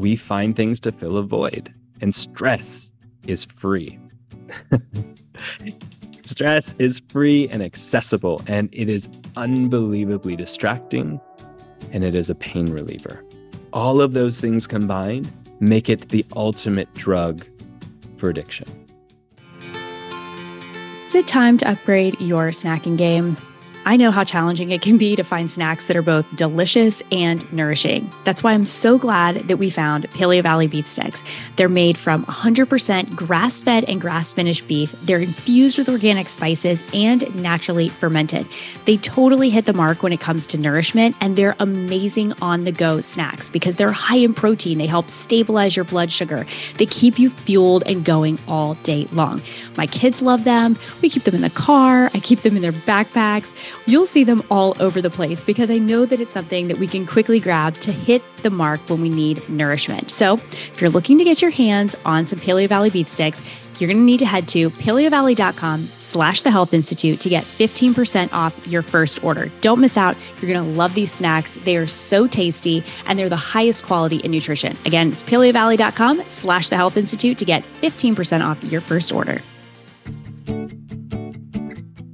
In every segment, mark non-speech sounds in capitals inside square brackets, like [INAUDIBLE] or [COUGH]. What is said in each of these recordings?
we find things to fill a void, and stress is free. [LAUGHS] stress is free and accessible, and it is unbelievably distracting, and it is a pain reliever. All of those things combined make it the ultimate drug for addiction. Is it time to upgrade your snacking game? I know how challenging it can be to find snacks that are both delicious and nourishing. That's why I'm so glad that we found Paleovalley beef sticks. They're made from 100% grass fed and grass finished beef. They're infused with organic spices and naturally fermented. They totally hit the mark when it comes to nourishment, and they're amazing on the go snacks because they're high in protein. They help stabilize your blood sugar. They keep you fueled and going all day long. My kids love them. We keep them in the car, I keep them in their backpacks. You'll see them all over the place because I know that it's something that we can quickly grab to hit the mark when we need nourishment. So, if you're looking to get your hands on some Paleovalley beef sticks, you're going to need to head to paleovalley.com slash the health institute to get 15% off your first order. Don't miss out. You're going to love these snacks. They are so tasty and they're the highest quality in nutrition. Again, it's paleovalley.com slash the health institute to get 15% off your first order.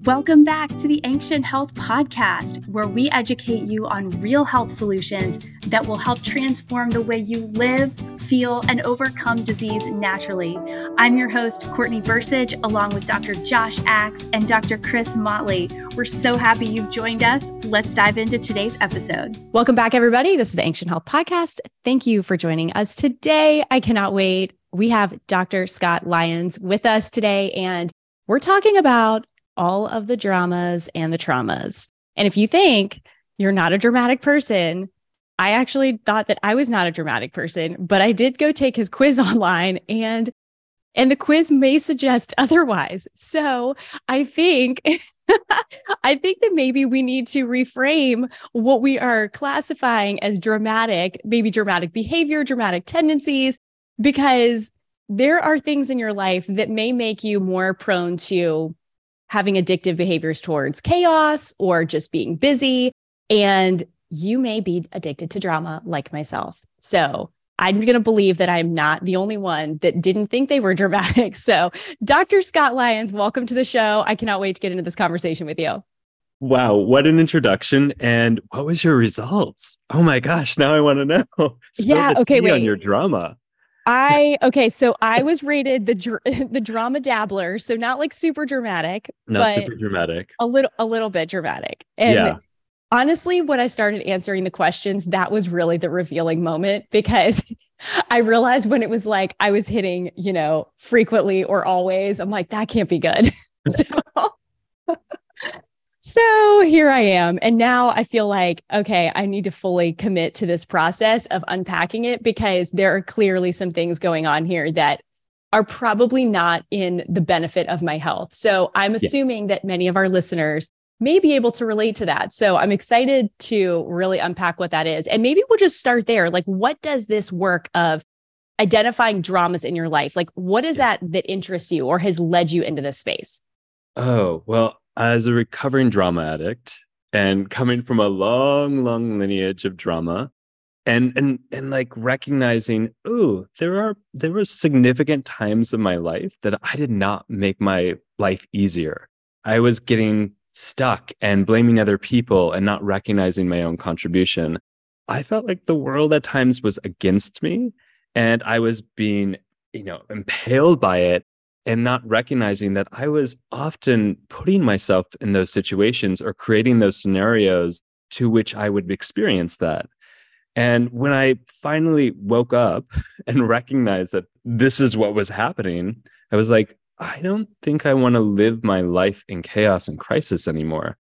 Welcome back to the Ancient Health Podcast, where we educate you on real health solutions that will help transform the way you live, feel, and overcome disease naturally. I'm your host, Courtney Versidge, along with Dr. Josh Axe and Dr. Chris Motley. We're so happy you've joined us. Let's dive into today's episode. Welcome back, everybody. This is the Ancient Health Podcast. Thank you for joining us today. I cannot wait. We have Dr. Scott Lyons with us today, and we're talking about all of the dramas and the traumas. And if you think you're not a dramatic person, I actually thought that I was not a dramatic person, but I did go take his quiz [LAUGHS] online and and the quiz may suggest [LAUGHS] otherwise. So, I think [LAUGHS] I think that maybe we need to reframe what we are classifying as dramatic, maybe dramatic behavior, dramatic tendencies because there are things in your life that may make you more prone to having addictive behaviors towards chaos or just being busy. And you may be addicted to drama like myself. So I'm going to believe that I'm not the only one that didn't think they were [LAUGHS] dramatic. So, Dr. Scott Lyons, welcome to the show. I cannot wait to get into this conversation with you. Wow, what an introduction. And what was your results? Oh my gosh, now I want to know. [LAUGHS] yeah, okay, wait. on your drama. I okay, so I was rated the dr- [LAUGHS] the drama dabbler, so not like super dramatic, not super dramatic, a little a little bit dramatic. And yeah. honestly, when I started answering the questions, that was really the revealing moment [LAUGHS] because I realized when it was like I was hitting, you know, frequently or always, I'm like that can't be good. [LAUGHS] so so here I am. And now I feel like, okay, I need to fully commit to this process of unpacking it because there are clearly some things going on here that are probably not in the benefit of my health. So I'm assuming yeah. that many of our listeners may be able to relate to that. So I'm excited to really unpack what that is. And maybe we'll just start there. Like, what does this work of identifying dramas in your life, like, what is yeah. that that interests you or has led you into this space? Oh, well, as a recovering drama addict and coming from a long, long lineage of drama, and and and like recognizing, oh, there are there were significant times in my life that I did not make my life easier. I was getting stuck and blaming other people and not recognizing my own contribution. I felt like the world at times was against me and I was being, you know, impaled by it and not recognizing that I was often putting myself in those situations or creating those scenarios to which I would experience that. And when I finally woke up [LAUGHS] and recognized that this is what was happening, I was like, I don't think I want to live my life in chaos and crisis anymore.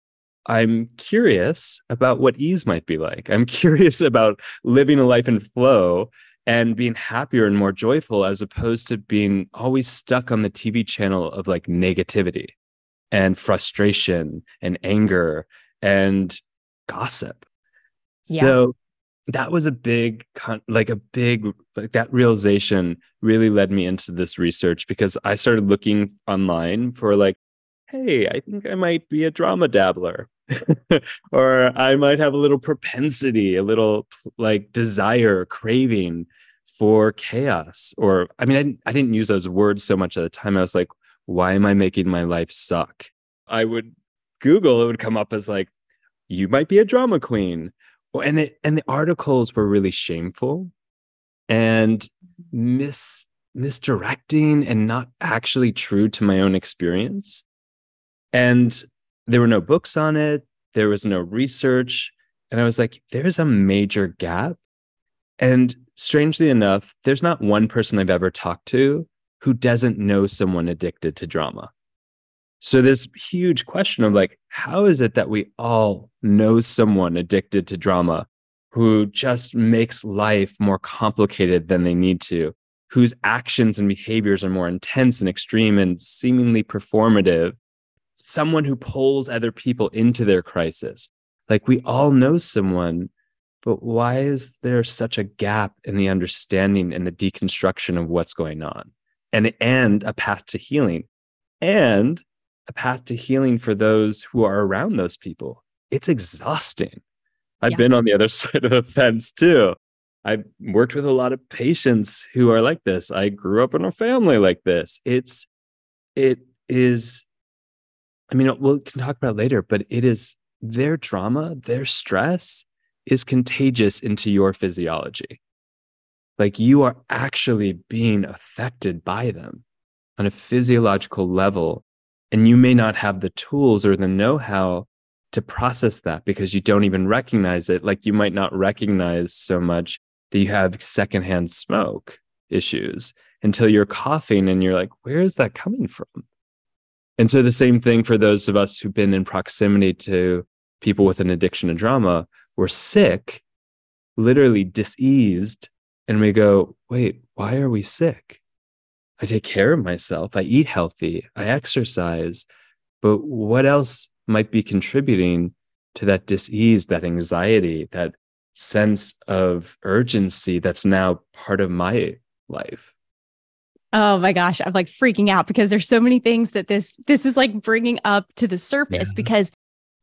I'm curious about what ease might be like. I'm [LAUGHS] curious about living a life in flow and being happier and more joyful as opposed to being always stuck on the TV channel of like negativity and frustration and anger and gossip. Yeah. So that was a big like a big like that realization really led me into this research because I started looking online for like hey, I think I might be a drama dabbler. [LAUGHS] or I might have a little propensity, a little like desire, craving for chaos. Or, I mean, I didn't, I didn't use those words so much at the time. I was like, why am I making my life suck? I would Google, it would come up as like, you might be a drama queen. And it, and the articles were really shameful and mis misdirecting and not actually true to my own experience. And there were no books on it, there was no research. And I was like, there's a major gap. And strangely enough, there's not one person I've ever talked to who doesn't know someone addicted to drama. So this huge question of like, how is it that we all know someone addicted to drama who just makes life more complicated than they need to, whose actions and behaviors are more intense and extreme and seemingly performative, someone who pulls other people into their crisis. Like we all know someone, but why is there such a gap in the understanding and the deconstruction of what's going on? And and a path to healing. And a path to healing for those who are around those people. It's exhausting. I've yeah. been on the other [LAUGHS] side of the fence too. I've worked with a lot of patients who are like this. I grew up in a family like this. It's, it is, I mean, we can talk about later, but it is their trauma, their stress is contagious into your physiology. Like you are actually being affected by them on a physiological level and you may not have the tools or the know how to process that because you don't even recognize it. Like you might not recognize so much that you have secondhand smoke issues until you're coughing and you're like, where is that coming from? And so the same thing for those of us who've been in proximity to people with an addiction to drama, we're sick, literally diseased, and we go, wait, why are we sick? I take care of myself. I eat healthy. I exercise. But what else might be contributing to that disease, that anxiety, that sense of urgency that's now part of my life? Oh my gosh, I'm like freaking out because there's so many things that this this is like bringing up to the surface yeah. because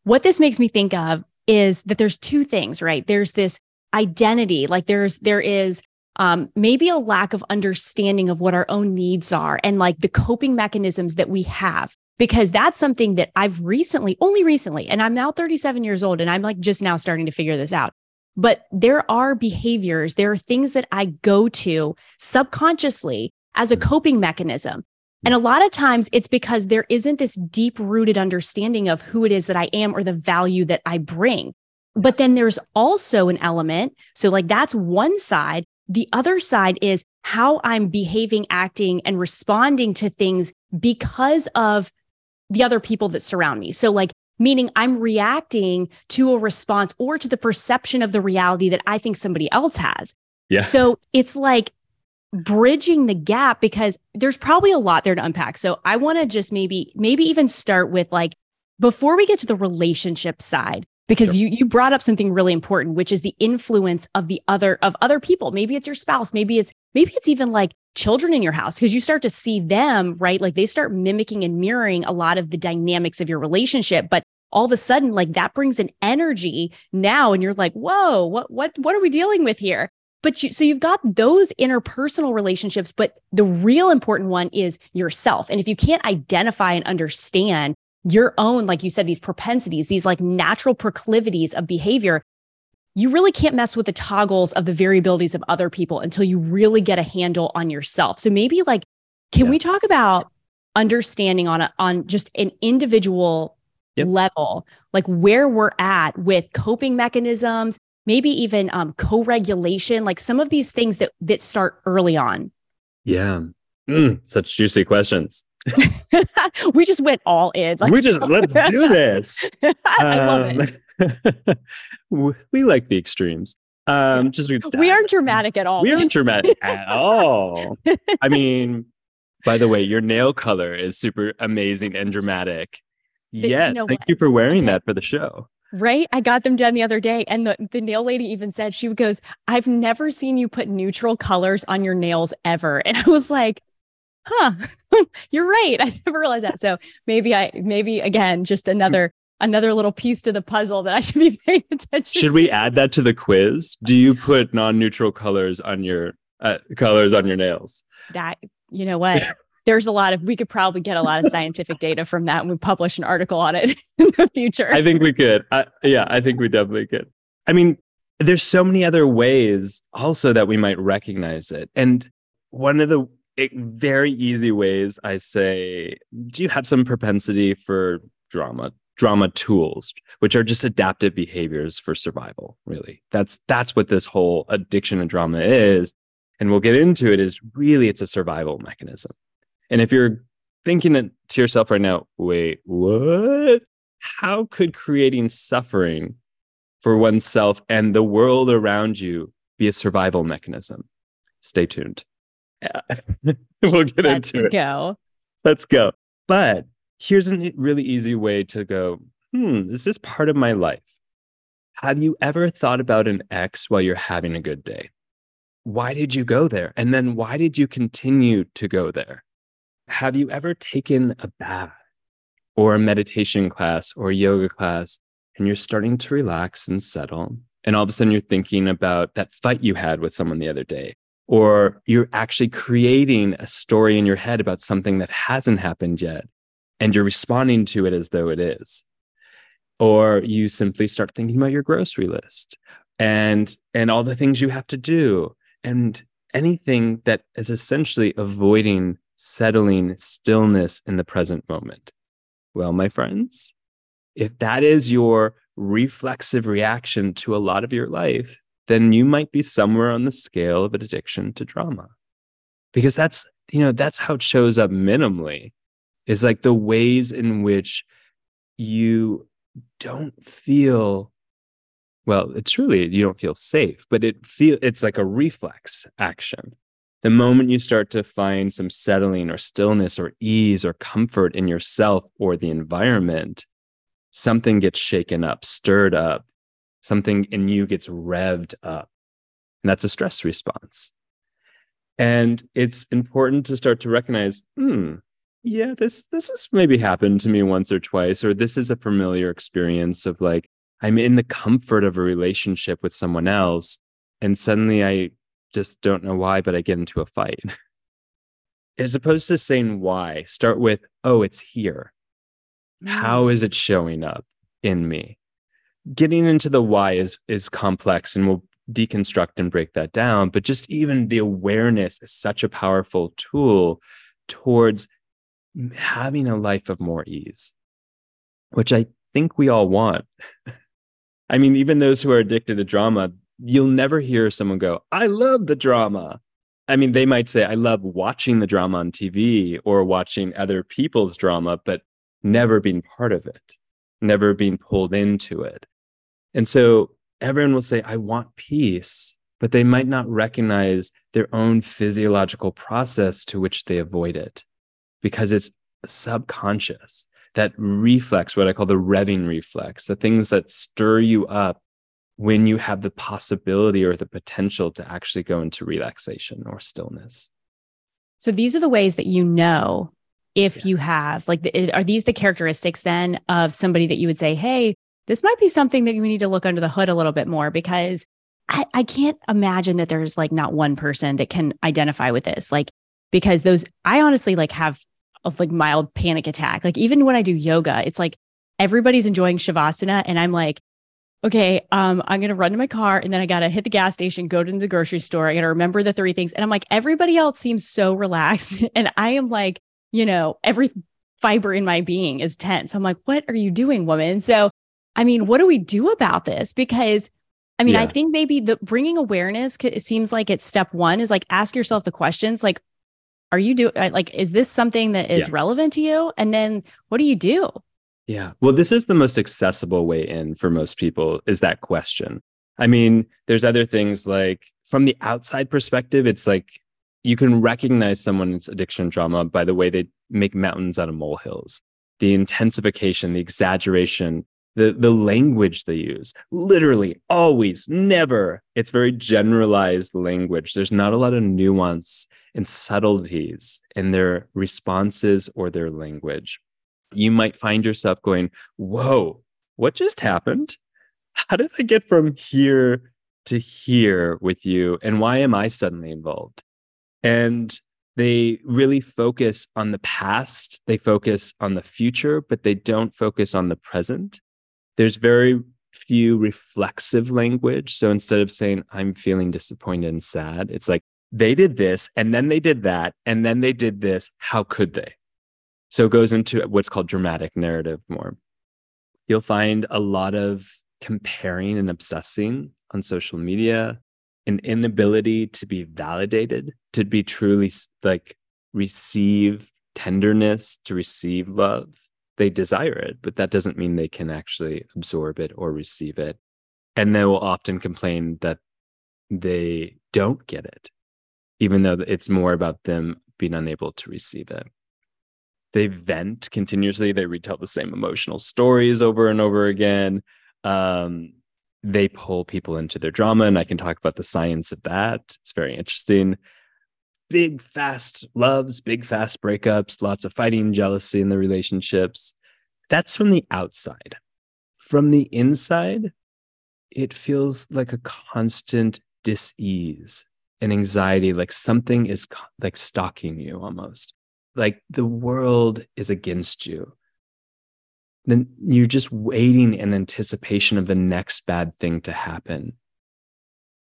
what this makes me think of is that there's two things, right? There's this identity, like there's there is um, maybe a lack of understanding of what our own needs are and like the coping mechanisms that we have. Because that's something that I've recently, only recently, and I'm now 37 years old and I'm like just now starting to figure this out. But there are behaviors, there are things that I go to subconsciously as a coping mechanism. And a lot of times it's because there isn't this deep rooted understanding of who it is that I am or the value that I bring. But then there's also an element. So, like, that's one side. The other side is how I'm behaving, acting, and responding to things because of the other people that surround me. So, like, meaning I'm reacting to a response or to the perception of the reality that I think somebody else has. Yeah. So it's like bridging the gap because there's probably a lot there to unpack. So I want to just maybe, maybe even start with like, before we get to the relationship side, because sure. you you brought up something really important which is the influence of the other of other people maybe it's your spouse maybe it's maybe it's even like children in your house because you start to see them right like they start mimicking and mirroring a lot of the dynamics of your relationship but all of a sudden like that brings an energy now and you're like whoa what what what are we dealing with here but you so you've got those interpersonal relationships but the real important one is yourself and if you can't identify and understand your own, like you said, these propensities, these like natural proclivities of behavior, you really can't mess with the toggles of the variabilities of other people until you really get a handle on yourself. So maybe like, can yeah. we talk about understanding on a, on just an individual yep. level, like where we're at with coping mechanisms, maybe even um, co-regulation, like some of these things that that start early on. Yeah, mm, such juicy questions. [LAUGHS] we just went all in. Let's we just let's do this. [LAUGHS] I um, love it. [LAUGHS] we like the extremes. Um, just we aren't dramatic at all. We aren't dramatic at all. I mean, by the way, your nail color is super amazing and dramatic. yes, you know thank what? you for wearing that for the show. Right. I got them done the other day. And the, the nail lady even said, she goes, I've never seen you put neutral colors on your nails ever. [LAUGHS] And I was like, huh, [LAUGHS] you're right. [LAUGHS] I never realized that. So maybe I, maybe again, just another, another little piece to the puzzle that I should be paying attention Should to. we add that to the quiz? Do you put non neutral colors on your uh, colors on your nails. That you know what? There's a lot of we could probably get a lot of [LAUGHS] scientific data from that and we publish an article on it [LAUGHS] in the future. I think we could. I, yeah, I think we definitely could. I mean, there's so many other ways also that we might recognize it. And one of the very easy ways I say, do you have some propensity for drama? Drama tools, which are just adaptive behaviors for survival, really. That's that's what this whole addiction and drama is. And we'll get into it is really it's a survival mechanism. And if you're thinking it to yourself right now, wait, what? How could creating suffering for oneself and the world around you be a survival mechanism? Stay tuned. [LAUGHS] we'll get Let's into it. Go. Let's go. But here's a really easy way to go, hmm, is this part of my life? Have you ever thought about an ex while you're having a good day? Why did you go there? And then why did you continue to go there? Have you ever taken a bath or a meditation class or yoga class and you're starting to relax and settle? And all of a sudden you're thinking about that fight you had with someone the other day, or you're actually creating a story in your head about something that hasn't happened yet and you're responding to it as though it is. Or you simply start thinking about your grocery list and and all the things you have to do and anything that is essentially avoiding settling stillness in the present moment. Well, my friends, if that is your reflexive reaction to a lot of your life, then you might be somewhere on the scale of an addiction to drama. Because that's, you know, that's how it shows up minimally is like the ways in which you don't feel well it's really you don't feel safe but it feel it's like a reflex action the moment you start to find some settling or stillness or ease or comfort in yourself or the environment, something gets shaken up, stirred up, something in you gets revved up. And that's a stress response. And it's important to start to recognize, hmm, yeah, this this has maybe happened to me once or twice, or this is a familiar experience of like I'm in the comfort of a relationship with someone else, and suddenly I just don't know why, but I get into a fight. [LAUGHS] As opposed to saying why, start with, oh, it's here. How is it showing up in me? Getting into the why is is complex and we'll deconstruct and break that down. But just even the awareness is such a powerful tool towards having a life of more ease, which I think we all want. [LAUGHS] I mean, even those who are addicted to drama, you'll never hear someone go, I love the drama. I mean, they might say, I love watching the drama on TV or watching other people's drama, but never being part of it, never being pulled into it. And so everyone will say, I want peace, but they might not recognize their own physiological process to which they avoid it because it's subconscious. That reflex, what I call the revving reflex, the things that stir you up when you have the possibility or the potential to actually go into relaxation or stillness. So these are the ways that you know if yeah. you have like are these the characteristics then of somebody that you would say, hey, this might be something that you need to look under the hood a little bit more because I, I can't imagine that there's like not one person that can identify with this. Like because those I honestly like have a like mild panic attack. Like even when I do yoga, it's like everybody's enjoying shavasana and I'm like okay, um, I'm gonna run to my car and then I gotta hit the gas station, go to the grocery store. I gotta remember the three things. And I'm like, everybody else seems so [LAUGHS] relaxed. And I am like, you know, every fiber in my being is tense. I'm like, what are you doing, woman? So, I mean, what do we do about this? Because I mean, yeah. I think maybe the bringing awareness, it seems like it's step one is like ask yourself the questions like, are you doing like, is this something that is yeah. relevant to you? And then what do you do? Yeah. Well, this is the most accessible way in for most people is that question. I mean, there's other things like from the outside perspective, it's like you can recognize someone's addiction drama by the way they make mountains out of molehills, the intensification, the exaggeration, the, the language they use. Literally, always, never. It's very generalized language. There's not a lot of nuance and subtleties in their responses or their language you might find yourself going, Whoa, what just happened? How did I get from here to here with you? And why am I suddenly involved? And they really focus on the past, they focus on the future, but they don't focus on the present. There's very few reflexive language. So instead of saying, I'm feeling disappointed and sad, it's like, they did this and then they did that and then they did this. How could they? So it goes into what's called dramatic narrative more. You'll find a lot of comparing and obsessing on social media, an inability to be validated, to be truly like receive tenderness, to receive love. They desire it, but that doesn't mean they can actually absorb it or receive it. And they will often complain that they don't get it, even though it's more about them being unable to receive it they vent continuously they retell the same emotional stories over and over again. Um, they pull people into their drama and i can talk about the science of that. It's very interesting. Big fast loves big fast breakups lots of fighting jealousy in the relationships. That's from the outside. From the inside it feels like a constant dis-ease and anxiety like something is like stalking you almost like the world is against you. Then you're just waiting in anticipation of the next bad thing to happen.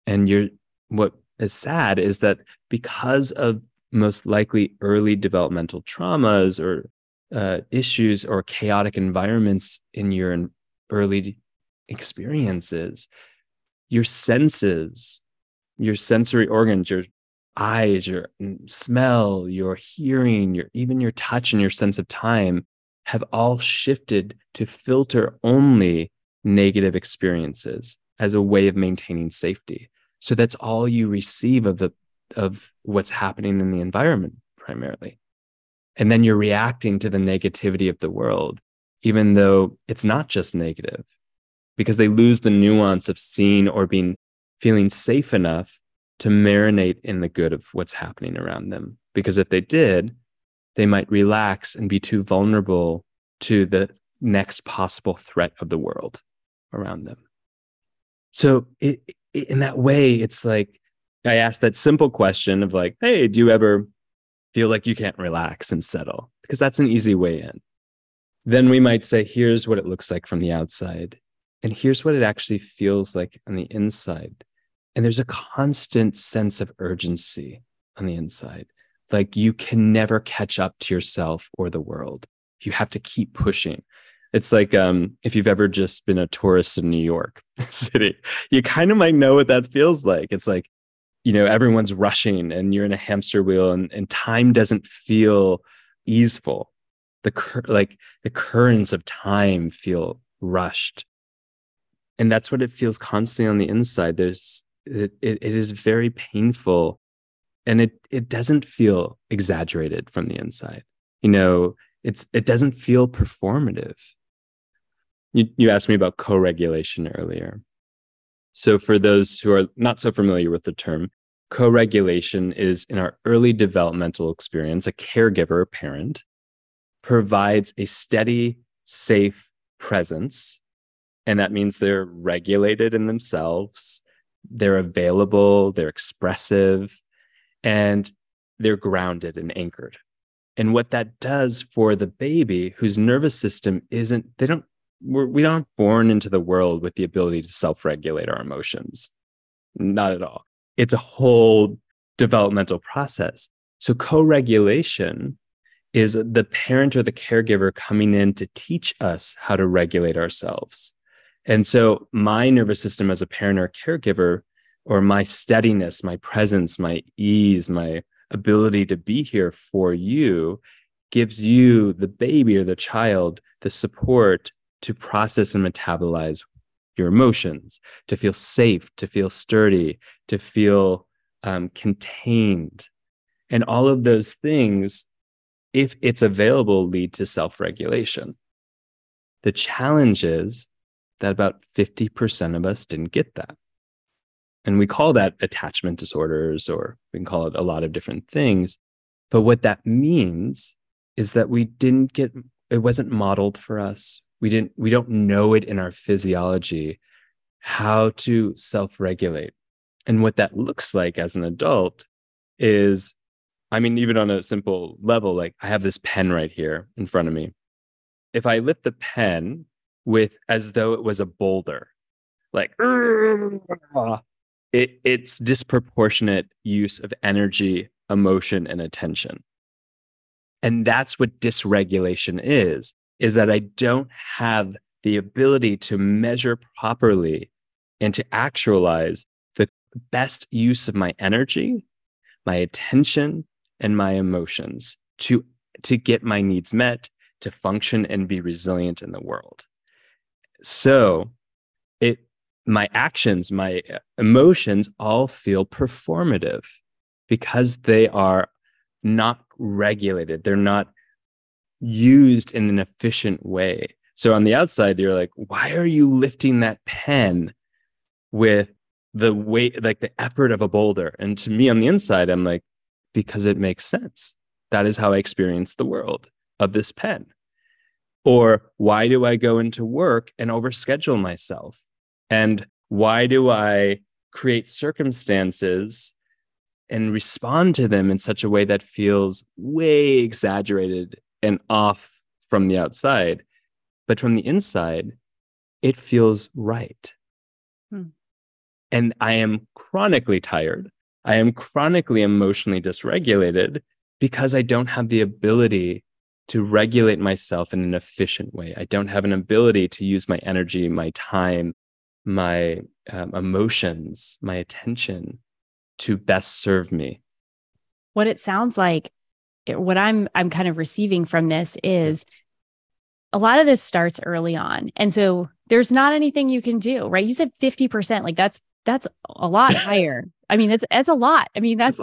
And you're what is sad is that because of most likely early developmental traumas or uh, issues or chaotic environments in your early experiences your senses your sensory organs your eyes, your mm, smell, your hearing, your even your touch and your sense of time have all shifted to filter only negative experiences as a way of maintaining safety. So that's all you receive of the of what's happening in the environment primarily. And then you're reacting to the negativity of the world, even though it's not just negative, because they lose the nuance of seeing or being feeling safe enough to marinate in the good of what's happening around them. Because if they did, they might relax and be too vulnerable to the next possible threat of the world around them. So, it, it, in that way, it's like I asked that simple question of like, hey, do you ever feel like you can't relax and settle? Because that's an easy way in. Then we might say, here's what it looks like from the outside. And here's what it actually feels like on the inside. And there's a constant sense of urgency on the inside. Like you can never catch up to yourself or the world. You have to keep pushing. It's like um, if you've ever just been a tourist in New York [LAUGHS] City, you kind of might know what that feels like. It's like, you know, everyone's rushing and you're in a hamster wheel and, and time doesn't feel easeful. The cur- like the currents of time feel rushed. And that's what it feels constantly on the inside. There's it, it, it is very painful and it it doesn't feel exaggerated from the inside. You know it's it doesn't feel performative. You, you asked me about co-regulation earlier. So for those who are not so familiar with the term co-regulation is in our early developmental experience a caregiver parent provides a steady safe presence and that means they're regulated in themselves they're available, they're expressive, and they're grounded and anchored. And what that does for the baby whose nervous system isn't, they don't, we're, we don't born into the world with the ability to self regulate our emotions. Not at all. It's a whole developmental process. So co regulation is the parent or the caregiver coming in to teach us how to regulate ourselves. And so my nervous system as a parent or caregiver, or my steadiness, my presence, my ease, my ability to be here for you gives you, the baby or the child, the support to process and metabolize your emotions, to feel safe, to feel sturdy, to feel um, contained. And all of those things, if it's available, lead to self regulation. The challenge is that about 50% of us didn't get that. And we call that attachment disorders, or we can call it a lot of different things. But what that means is that we didn't get, it wasn't modeled for us. We didn't, we don't know it in our physiology how to self regulate, And what that looks like as an adult is, I mean, even on a simple level, like I have this pen right here in front of me. If I lift the pen with as though it was a boulder, like it, it's disproportionate use of energy, emotion, and attention. And that's what dysregulation is, is that I don't have the ability to measure properly and to actualize the best use of my energy, my attention, and my emotions to, to get my needs met, to function and be resilient in the world. So it my actions, my emotions all feel performative because they are not regulated. They're not used in an efficient way. So on the outside, you're like, why are you lifting that pen with the weight, like the effort of a boulder? And to me on the inside, I'm like, because it makes sense. That is how I experience the world of this pen. Or why do I go into work and overschedule myself? And why do I create circumstances and respond to them in such a way that feels way exaggerated and off from the outside? But from the inside, it feels right. Hmm. And I am chronically tired. I am chronically emotionally dysregulated because I don't have the ability to regulate myself in an efficient way. I don't have an ability to use my energy, my time, my um, emotions, my attention to best serve me. What it sounds like, what I'm I'm kind of receiving from this is a lot of this starts early on. And so there's not anything you can do, right? You said 50%, like that's that's a lot [LAUGHS] higher. I mean, that's that's a lot. I mean, that's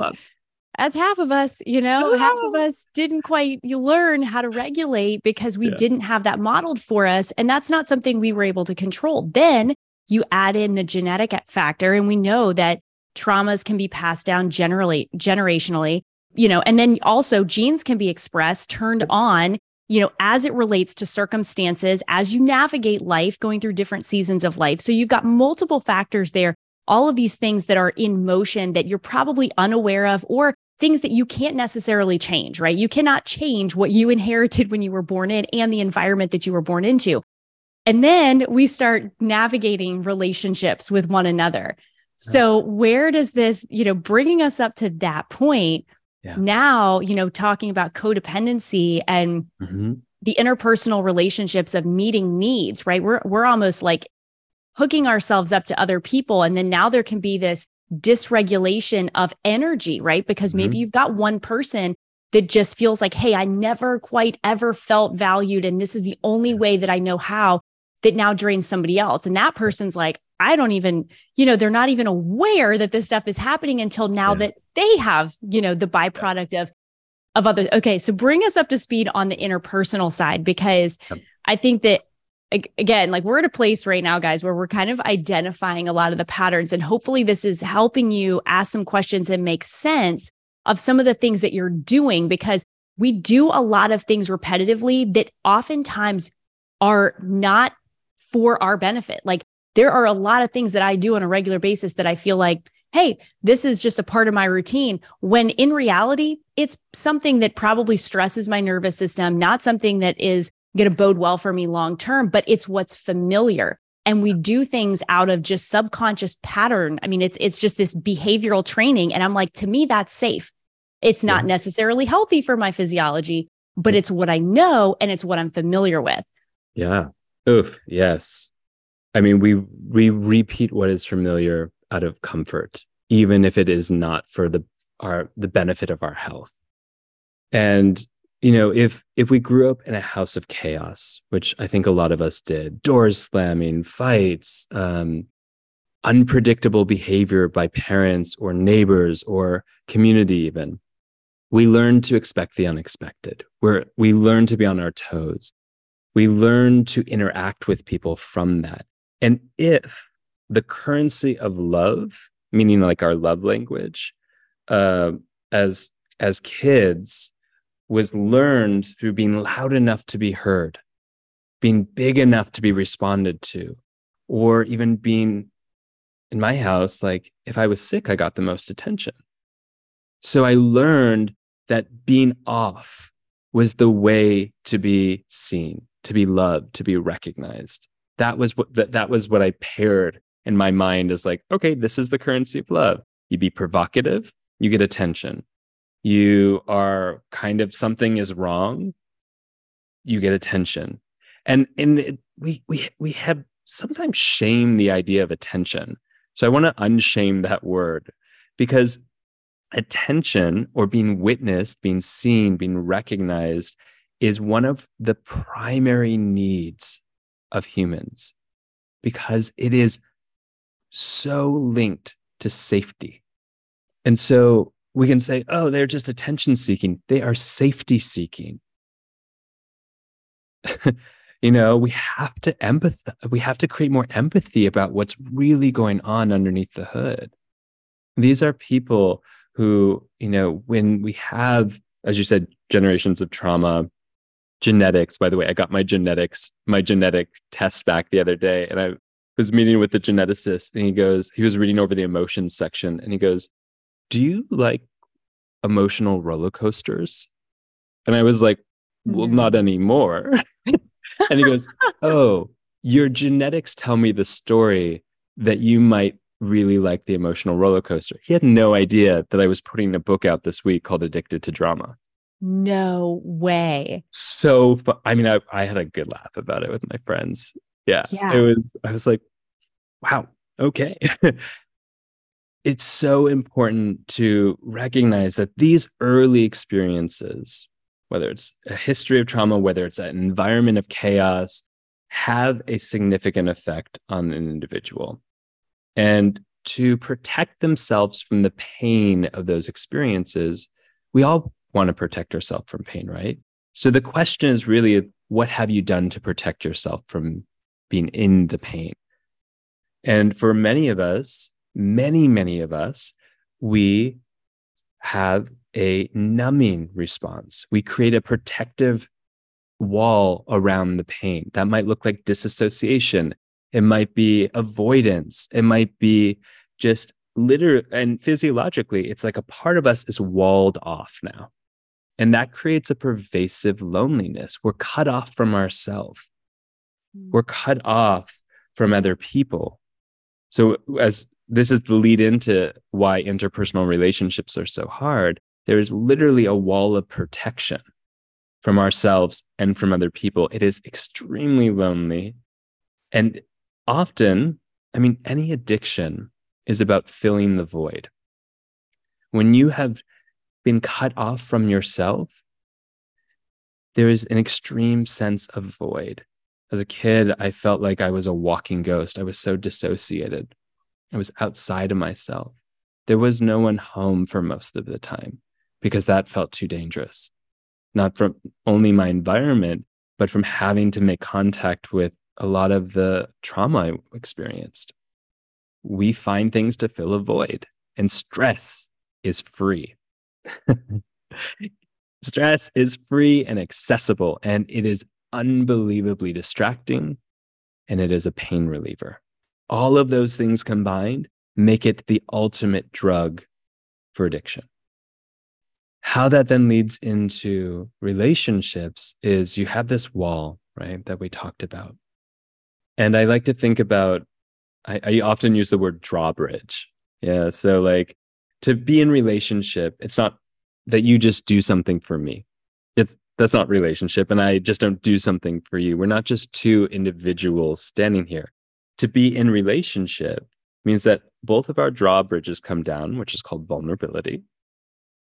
that's half of us, you know, half of oh. us didn't quite learn how to regulate because we yeah. didn't have that modeled for us. And that's not something we were able to control. Then you add in the genetic factor, and we know that traumas can be passed down generally, generationally, you know, and then also genes can be expressed, turned on, you know, as it relates to circumstances, as you navigate life, going through different seasons of life. So you've got multiple factors there all of these things that are in motion that you're probably unaware of or things that you can't necessarily change, right? You cannot change what you [LAUGHS] inherited when you were born in and the environment that you were born into. And then we start navigating relationships with one another. So, where does this, you know, bringing us up to that point yeah. now, you know, talking about codependency and mm-hmm. the interpersonal relationships of meeting needs, right? We're we're almost like hooking ourselves up to other people and then now there can be this dysregulation of energy, right? Because maybe mm-hmm. you've got one person that just feels like, hey, I never quite ever felt valued. And this is the only way that I know how that now drains somebody else. And that person's like, I don't even, you know, they're not even aware that this stuff is happening until now yeah. that they have, you know, the byproduct of of other. Okay, so bring us up to speed on the interpersonal side because I think that again, like we're at a place right now, guys, where we're kind of identifying a lot of the patterns. And hopefully, this is helping you ask some questions and make sense of some of the things that you're doing because we do a lot of things repetitively that oftentimes are not for our benefit. Like there are a lot of things that I do on a regular basis that I feel like, hey, this is just a part of my routine. When in reality, it's something that probably stresses my nervous system, not something that is going to bode well for me long term, but it's what's familiar. And we do things out of just subconscious pattern. I mean, it's it's just this behavioral training. And I'm like, to me, that's safe. It's not necessarily healthy for my physiology, but it's what I know and it's what I'm familiar with. Yeah. Oof. Yes. I mean, we we repeat what is familiar out of comfort, even if it is not for the our the benefit of our health. And you know if if we grew up in a house of chaos which i think a lot of us did doors slamming fights um, unpredictable behavior by parents or neighbors or community even we learn to expect the unexpected. Where we learn to be on our toes. We learn to interact with people from that. And if the currency of love meaning like our love language uh, as as kids was learned through being loud enough to be heard, being big enough to be responded to, or even being in my house, like if I was sick, I got the most attention. So I learned that being off was the way to be seen, to be loved, to be recognized. That was what that, that was what I paired in my mind as like, okay, this is the currency of love. You be provocative, you get attention. You are kind of something is wrong, you get attention. And and it, we we we have sometimes shame the idea of attention. So I want to unshame that word because attention or being witnessed, being seen, being recognized is one of the primary needs of humans because it is so linked to safety. And so we can say, oh, they're just attention seeking. They are safety seeking. [LAUGHS] you know, we have to empathize. We have to create more empathy about what's really going on underneath the hood. These are people who, you know, when we have, as you said, generations of trauma, genetics, by the way, I got my genetics, my genetic test back the other day, and I was meeting with the geneticist, and he goes, he was reading over the emotions section, and he goes, Do you like emotional roller coasters? And I was like, Well, mm-hmm. not anymore. [LAUGHS] and he goes, [LAUGHS] Oh, your genetics tell me the story that you might really like the emotional roller coaster. He had no idea that I was putting a book out this week called Addicted to Drama. No way. So, I mean, I, I had a good laugh about it with my friends. Yeah, yeah. It was, I was like, wow, okay. [LAUGHS] it's so important to recognize that these early experiences, whether it's a history of trauma, whether it's an environment of chaos, have a significant effect on an individual and to protect themselves from the pain of those experiences, we all want to protect ourselves from pain, right? So the question is really what have you done to protect yourself from being in the pain? And for many of us, many, many of us, we have a numbing response. We create a protective wall around the pain. That might look like disassociation. It might be avoidance. It might be just literally and physiologically, it's like a part of us is walled off now. And that creates a pervasive loneliness. We're cut off from ourselves. Hmm. We're cut off from other people. So, as this is the lead into why interpersonal relationships are so hard, there is literally a wall of protection from ourselves and from other people. It is extremely lonely. And often, I mean, any addiction is about filling the void. When you have been cut off from yourself, there is an extreme sense of void. As a kid, I felt like I was a walking ghost. I was so dissociated. I was outside of myself. There was no one home for most of the time because that felt too dangerous. Not from only my environment, but from having to make contact with a lot of the trauma I experienced. We find things to fill a void, and stress is free. [LAUGHS] stress is free and accessible, and it is unbelievably distracting, and it is a pain reliever. All of those things combined make it the ultimate drug for addiction. How that then leads into relationships is you have this wall, right, that we talked about. And I like to think about, I, I often use the word drawbridge. Yeah. So, like to be in relationship, it's not that you just do something for me. It's that's not relationship. And I just don't do something for you. We're not just two individuals standing here. To be in relationship means that both of our drawbridges come down, which is called vulnerability.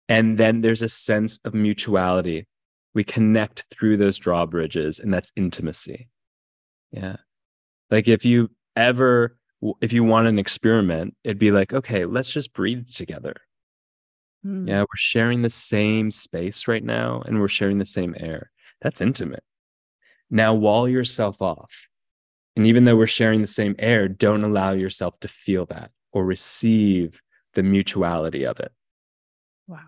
And then there's a sense of mutuality. We connect through those drawbridges, and that's intimacy. Yeah. Like if you ever, if you want an experiment, it'd be like, okay, let's just breathe together. Mm. Yeah, we're sharing the same space right now and we're sharing the same air. That's intimate. Now, wall yourself off. And even though we're sharing the same air, don't allow yourself to feel that or receive the mutuality of it. Wow.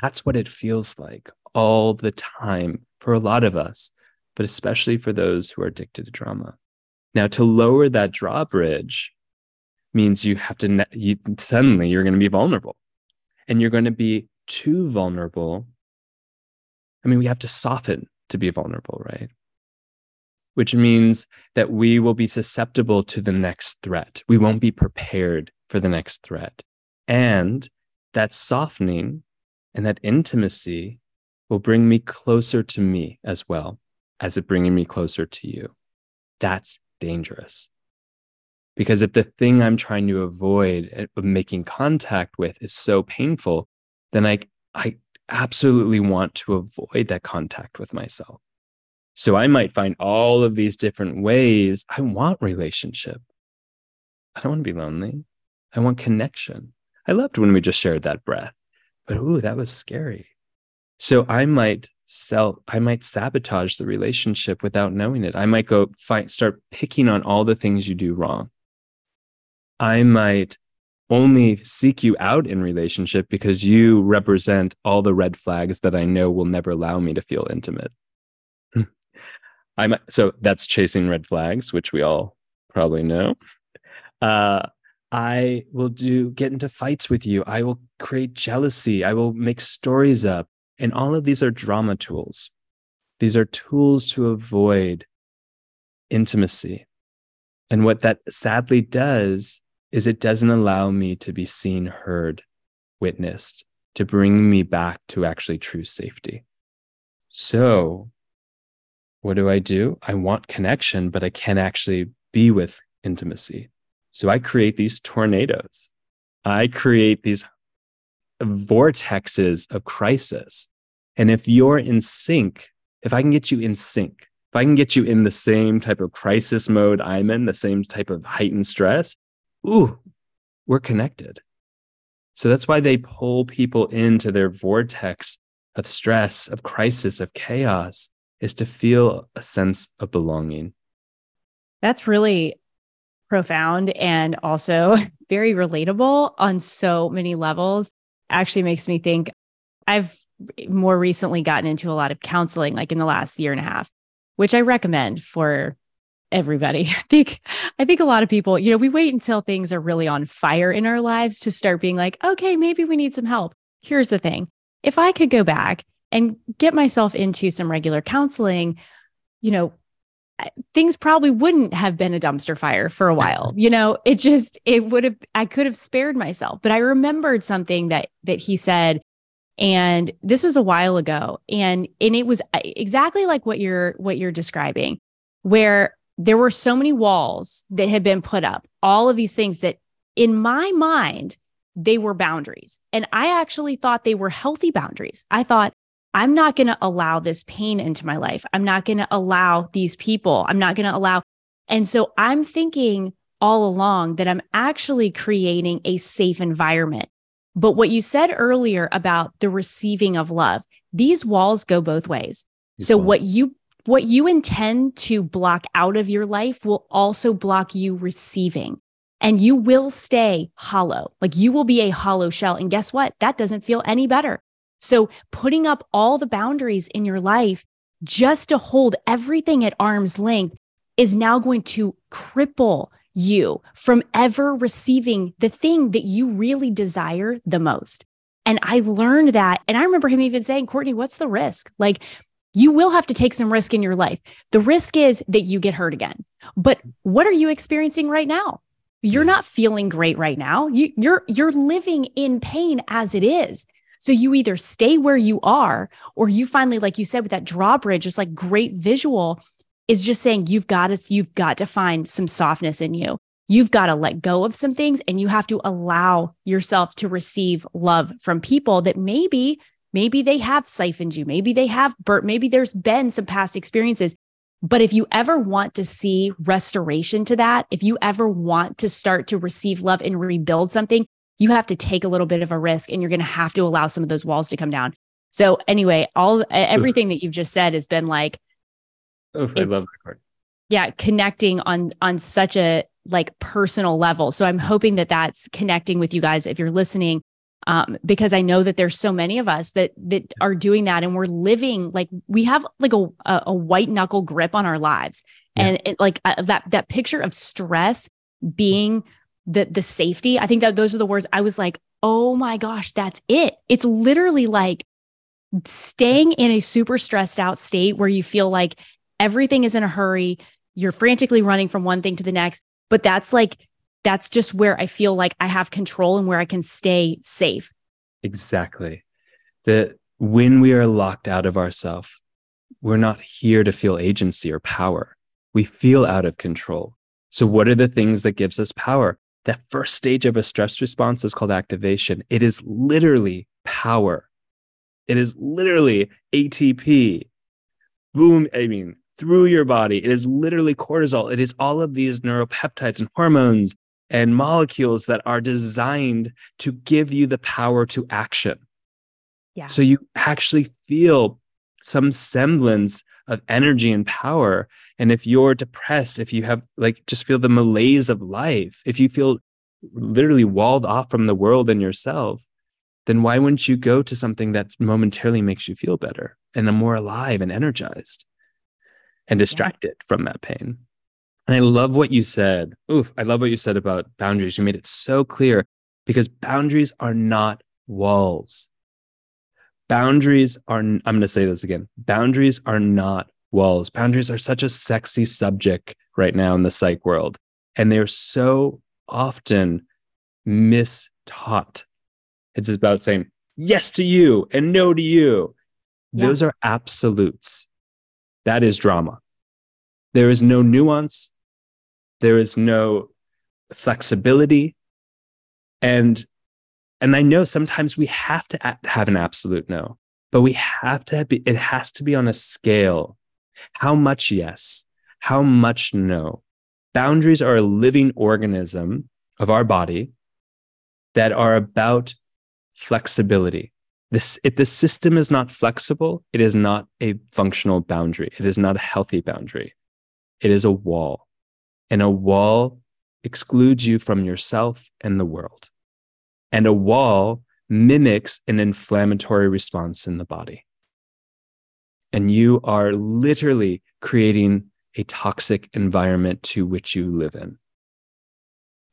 That's what it feels like all the time for a lot of us, but especially for those who are addicted to drama. Now, to lower that drawbridge, means you have to, you, suddenly you're going to be vulnerable and you're going to be too vulnerable. I mean, we have to soften to be vulnerable, right? Which means that we will be susceptible to the next threat. We won't be prepared for the next threat. And that softening and that intimacy will bring me closer to me as well as it bringing me closer to you. That's dangerous. Because if the thing I'm trying to avoid eh, of making contact with is so painful, then I, I absolutely want to avoid that contact with myself. So I might find all of these different ways. I want relationship. I don't want to be lonely. I want connection. I loved when we just shared that breath, but ooh, that was scary. So I might sell, I might sabotage the relationship without knowing it. I might go fight, start picking on all the things you do wrong. I might only seek you out in relationship because you represent all the red flags that I know will never allow me to feel intimate. I'm so that's chasing red flags, which we all probably know. Uh, I will do get into fights with you. I will create jealousy. I will make stories up. And all of these are drama tools. These are tools to avoid intimacy. And what that sadly does is it doesn't allow me to be seen, heard, witnessed, to bring me back to actually true safety. So, what do I do? I want connection, but I can't actually be with intimacy. So, I create these tornadoes. I create these vortexes of crisis. And if you're in sync, if I can get you in sync, if I can get you in the same type of crisis mode I'm in, the same type of heightened stress, ooh, we're connected. So that's why they pull people into their vortex of stress, of crisis, of chaos, is to feel a sense of belonging. That's really profound and also [LAUGHS] very relatable on so many levels. Actually makes me think I've more recently gotten into a lot of counseling, like in the last year and a half, which I recommend for everybody. [LAUGHS] I think I think a lot of people, you know, we wait until things are really on fire in our lives to start being like, okay, maybe we need some help. Here's the thing. If I could go back and get myself into some regular counseling, you know, things probably wouldn't have been a dumpster fire for a while. Mm-hmm. You know, it just it would have I could have spared myself. But I remembered something that that he said and this was a while ago and and it was exactly like what you're what you're describing where there were so many walls that had been put up, all of these things that in my mind, they were boundaries. And I actually thought they were healthy boundaries. I thought, I'm not going to allow this pain into my life. I'm not going to allow these people. I'm not going to allow. And so I'm thinking all along that I'm actually creating a safe environment. But what you said earlier about the receiving of love, these walls go both ways. So what you what you intend to block out of your life will also block you receiving. And you will stay hollow. Like you will be a hollow shell. And guess what? That doesn't feel any better. So putting up all the boundaries in your life just to hold everything at arm's length is now going to cripple you from ever receiving the thing that you really desire the most. And I learned that. And I remember him even saying, Courtney, what's the risk? Like, you will have to take some risk in your life. The risk is that you get hurt again. But what are you experiencing right now? You're not feeling great right now. You, you're you're living in pain as it is. So you either stay where you are, or you finally, like you said, with that drawbridge, just like great visual, is just saying you've got to you've got to find some softness in you. You've got to let go of some things, and you have to allow yourself to receive love from people that maybe Maybe they have siphoned you. Maybe they have burnt. Maybe there's been some past experiences. But if you ever want to see restoration to that, if you ever want to start to receive love and rebuild something, you have to take a little bit of a risk and you're going to have to allow some of those walls to come down. So anyway, all everything that you've just said has been like Oof, I love that card. Yeah, connecting on on such a like personal level. So I'm hoping that that's connecting with you guys if you're listening um, because I know that there's so many of us that that are doing that, and we're living like we have like a a, white knuckle grip on our lives, yeah. and it, like uh, that that picture of stress being the the safety. I think that those are the words I was like, "Oh my gosh, that's it." It's literally like staying in a super stressed out state where you feel like everything is in a hurry, you're frantically running from one thing to the next, but that's like that's just where I feel like I have control and where I can stay safe. Exactly. That when we are locked out of ourself, we're not here to feel agency or power. We feel out of control. So what are the things that gives us power? That first stage of a stress response is called activation. It is literally power. It is literally ATP. Boom. I mean, through your body. It is literally cortisol. It is all of these neuropeptides and hormones and molecules that are designed to give you the power to action. Yeah. So you actually feel some semblance of energy and power. And if you're depressed, if you have like just feel the malaise of life, if you feel literally walled off from the world and yourself, then why wouldn't you go to something that momentarily makes you feel better and more alive and energized and distracted yeah. from that pain? And I love what you said. Oof, I love what you said about boundaries. You made it so clear because boundaries are not walls. Boundaries are, I'm going to say this again boundaries are not walls. Boundaries are such a sexy subject right now in the psych world. And they're so often mistaught. It's about saying yes to you and no to you. Yeah. Those are absolutes. That is drama. There is no nuance there is no flexibility and and i know sometimes we have to have an absolute no but we have to be it has to be on a scale. How much yes how much no. Boundaries are a living organism of our body that are about flexibility. This if the system is not flexible it is not a functional boundary. It is not a healthy boundary. It is a wall. And a wall excludes you from yourself and the world. And a wall mimics an inflammatory response in the body. And you are literally creating a toxic environment to which you live in.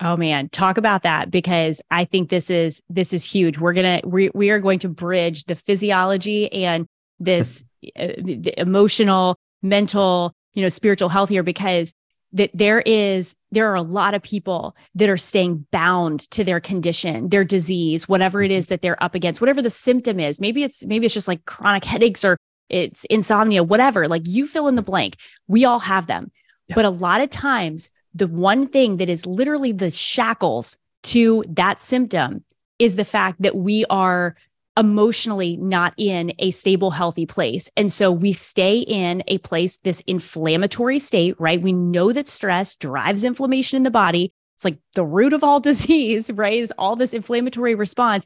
Oh man, talk about that because I think this is this is huge. We're going to we we are going to bridge the physiology and this [LAUGHS] uh, the emotional, mental, you know, spiritual health here because that there is there are a lot of people that are staying bound to their condition their disease whatever it is mm-hmm. that they're up against whatever the symptom is maybe it's maybe it's just like chronic headaches or it's insomnia whatever like you fill in the blank we all have them yeah. but a lot of times the one thing that is literally the shackles to that symptom is the fact that we are emotionally not in a stable, healthy place. And so we stay in a place, this inflammatory state, right? We know that stress drives inflammation in the body. It's like the root of all [LAUGHS] disease, right? Is all this inflammatory response.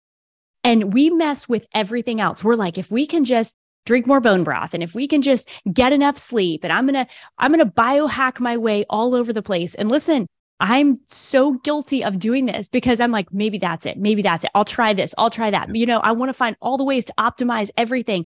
And we mess with everything else. We're like, if we can just drink more bone broth and if we can just get enough sleep and I'm going to I'm going to biohack my way all over the place. And listen, I'm so guilty of doing this because I'm like, maybe that's it. Maybe that's it. I'll try this. I'll try that. You know, I want to find all the ways to optimize everything.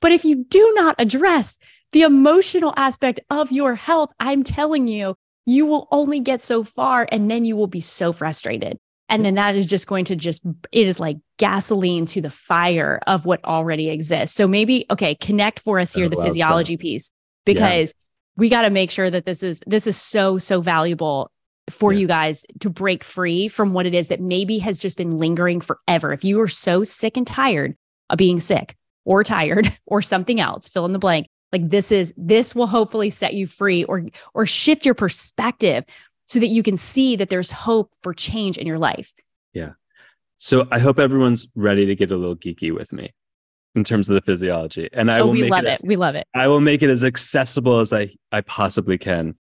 But if you do not address the emotional aspect of your health, I'm telling you, you will only get so far and then you will be so frustrated. And then that is just going to just, it is like gasoline to the fire of what already exists. So maybe, okay, connect for us here, the physiology piece, because yeah. we got to make sure that this is, this is so, so valuable for yeah. you guys to break free from what it is that maybe has just been lingering forever. If you are so sick and tired of being sick or tired [LAUGHS] or something else, fill in the blank. Like this is this will hopefully set you free or or shift your perspective so that you can see that there's hope for change in your life. Yeah. So I hope everyone's ready to get a little geeky with me in terms of the physiology. And I oh, will we make love it, it. We love it. I will make it as accessible as I, I possibly can.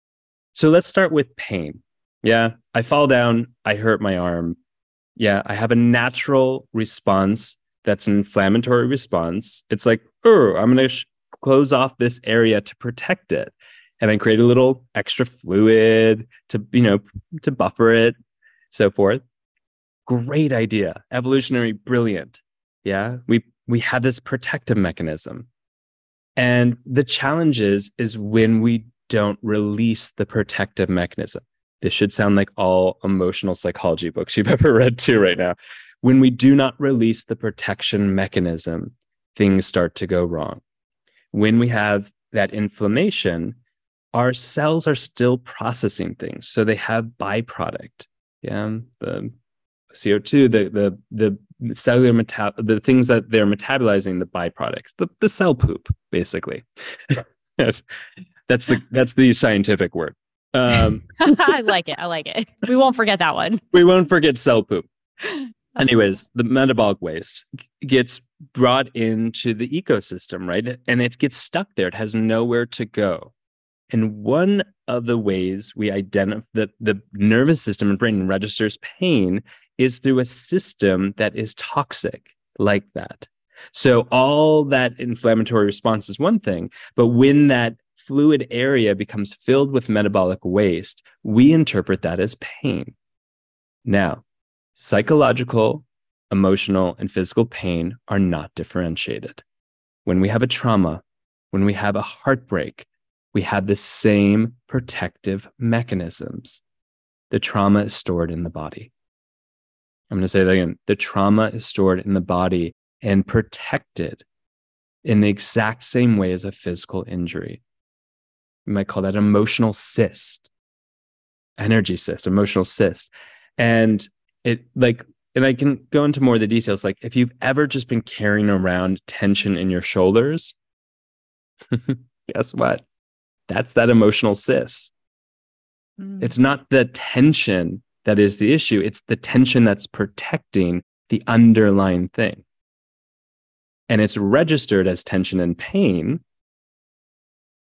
So let's start with pain. Yeah, I fall down, I hurt my arm. Yeah, I have a natural response that's an inflammatory response. It's like, oh, I'm going to sh- close off this area to protect it. And then create a little extra fluid to, you know, to buffer it, so forth. Great idea. Evolutionary, brilliant. Yeah. We we have this protective mechanism. And the challenge is, is when we don't release the protective mechanism this should sound like all emotional psychology books you've [LAUGHS] ever read too right now. When we do not release the protection mechanism, things start to go wrong. When we have that inflammation, our cells are still processing things. So they have byproduct. Yeah. The CO2, the the the cellular meta- the things that they're metabolizing, the byproducts, the, the cell poop, basically. [LAUGHS] that's the that's the scientific word. Um, [LAUGHS] I like it. I like it. We won't forget that one. [LAUGHS] We won't forget cell poop. [LAUGHS] Anyways, the metabolic waste gets brought into the ecosystem, right? And it gets stuck there. It has nowhere to go. And one of the ways we identify that the nervous system and brain registers pain is through a system that is toxic like that. So all that inflammatory response is one thing, but when that fluid area becomes filled with metabolic waste, we interpret that as pain. Now, psychological, emotional, and physical pain are not differentiated. When we have a trauma, when we have a heartbreak, we have the same protective mechanisms. The trauma is stored in the body. I'm going to say that again. The trauma is stored in the body and protected in the exact same way as a physical injury. We might call that emotional cyst, energy cyst, emotional cyst. And it like, and I can go into more of the details. Like, if you've ever just been carrying around tension in your shoulders, [LAUGHS] guess what? That's that emotional cyst. Mm. It's not the tension that is the issue, it's the tension that's protecting the underlying thing. And it's registered as tension and pain,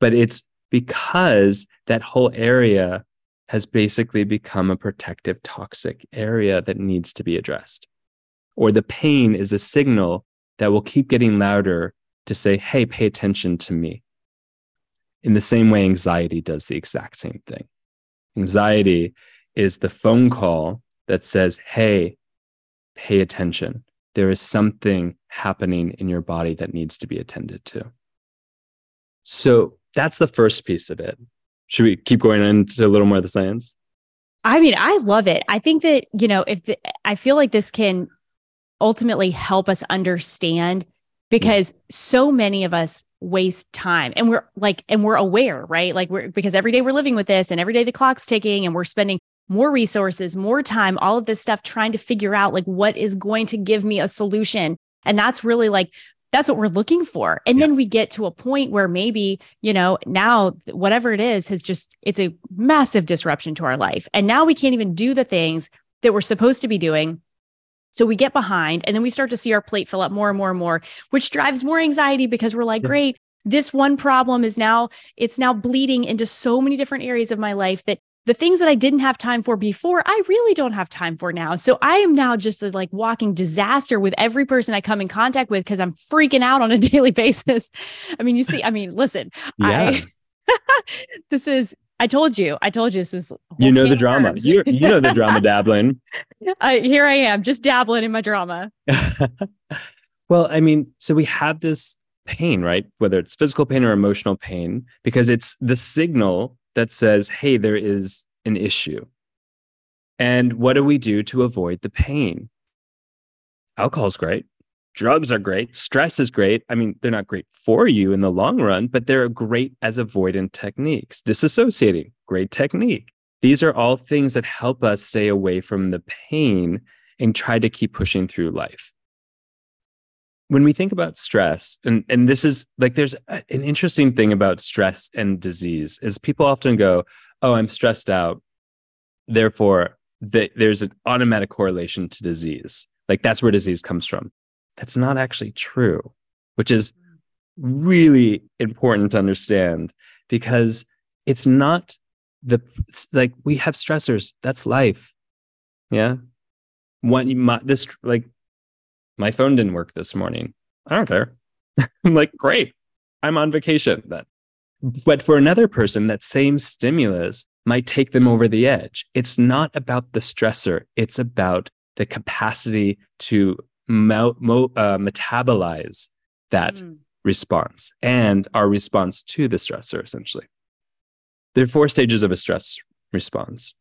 but it's because that whole area has basically become a protective toxic area that needs to be addressed. Or the pain is a signal that will keep getting louder to say, hey, pay attention to me. In the same way, anxiety does the exact same thing. Anxiety is the phone call that says, hey, pay attention. There is something happening in your body that needs to be attended to. So that's the first piece of it. Should we keep going into a little more of the science? I mean, I love it. I think that, you know, if the, I feel like this can ultimately help us understand because so many of us waste time and we're like and we're aware right like we're because every day we're living with this and every day the clock's ticking and we're spending more resources more time all of this stuff trying to figure out like what is going to give me a solution and that's really like that's what we're looking for. And yeah. then we get to a point where maybe, you know, now whatever it is has just, it's a massive disruption to our life. And now we can't even do the things that we're supposed to be doing. So we get behind and then we start to see our plate fill up more and more and more, which drives more anxiety because we're like, yeah. great, this one problem is now it's now bleeding into so many different areas of my life that the things that I didn't have time for before, I really don't have time for now. So I am now just a like walking disaster with every person I come in contact with because I'm freaking out on a [LAUGHS] daily basis. I mean, you see, I mean, listen, yeah. I [LAUGHS] this is I told you, I told you this was you know the drama. You you know the drama [LAUGHS] dabbling. Uh, here I am, just dabbling in my drama. well, I mean, so we have this pain, right? Whether it's physical pain or emotional pain, because it's the signal that says, hey, there is an issue. And what do we do to avoid the pain? Alcohol is great. Drugs are great. Stress is great. I mean, they're not great for you in the long run, but they're great as avoidant techniques. Disassociating, great technique. These are all things that help us stay away from the pain and try to keep pushing through life when we think about stress and and this is like there's an interesting thing about stress and disease is people often go oh i'm stressed out. Therefore the, there's an automatic correlation to disease. Like that's where disease comes from. That's not actually true which is really important to understand because it's not the like we have stressors. That's life. Yeah? One you this like my phone didn't work this morning. I don't care. [LAUGHS] I'm like, great. I'm on vacation then. But for another person, that same stimulus might take them over the edge. It's not about the stressor, it's about the capacity to mo- mo- uh, metabolize that mm. response and our response to the stressor, essentially. There are four stages of a stress response.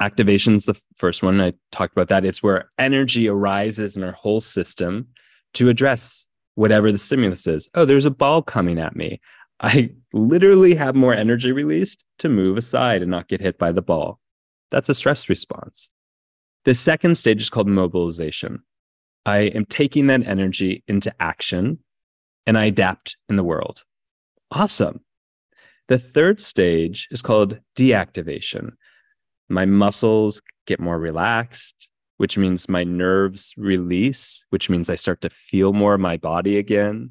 Activation is the first one. I talked about that. It's where energy arises in our whole system to address whatever the stimulus is. Oh, there's a ball coming at me. I literally have more energy released to move aside and not get hit by the ball. That's a stress response. The second stage is called mobilization. I am taking that energy into action and I adapt in the world. Awesome. The third stage is called deactivation. My muscles get more relaxed, which means my nerves release, which means I start to feel more my body again.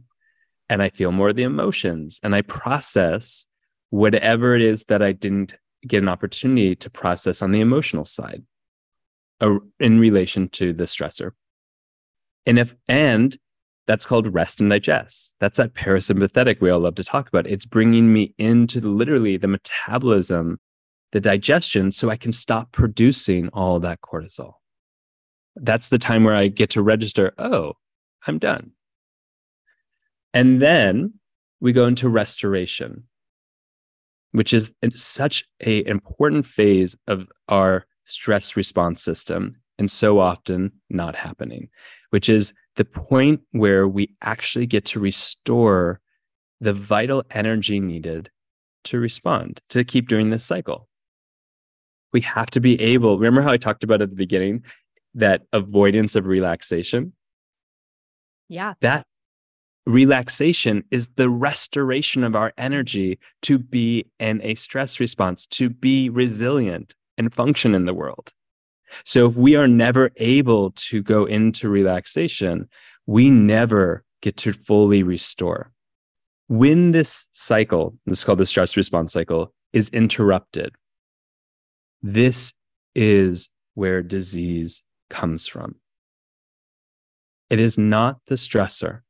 And I feel more of the emotions and I process whatever it is that I didn't get an opportunity to process on the emotional side uh, in relation to the stressor. And if, and that's called rest and digest. That's that parasympathetic we all love to talk about. It's bringing me into literally the metabolism, the digestion, so I can stop producing all that cortisol. That's the time where I get to register, oh, I'm done. And then we go into restoration, which is such a important phase of our stress response system and so often not happening, which is the point where we actually get to restore the vital energy needed to respond, to keep doing this cycle. We have to be able, remember how I talked about at the beginning that avoidance of relaxation? Yeah. That relaxation is the restoration of our energy to be in a stress response, to be resilient and function in the world. So if we are never able to go into relaxation, we never get to fully restore. When this cycle, this is called the stress response cycle, is interrupted, this is where disease comes from. It is not the stressor.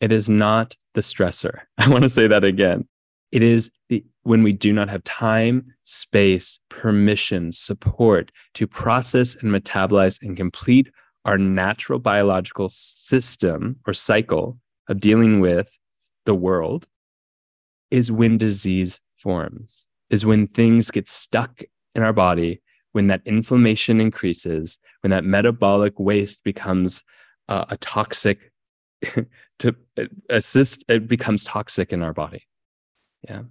It is not the stressor. [LAUGHS] I want to say that again. It is the, when we do not have time, space, permission, support to process and metabolize and complete our natural biological system or cycle of dealing with the world is when disease forms, is when things get stuck in our body, when that inflammation increases, when that metabolic waste becomes uh, a toxic [LAUGHS] to assist, it becomes toxic in our body. Yeah.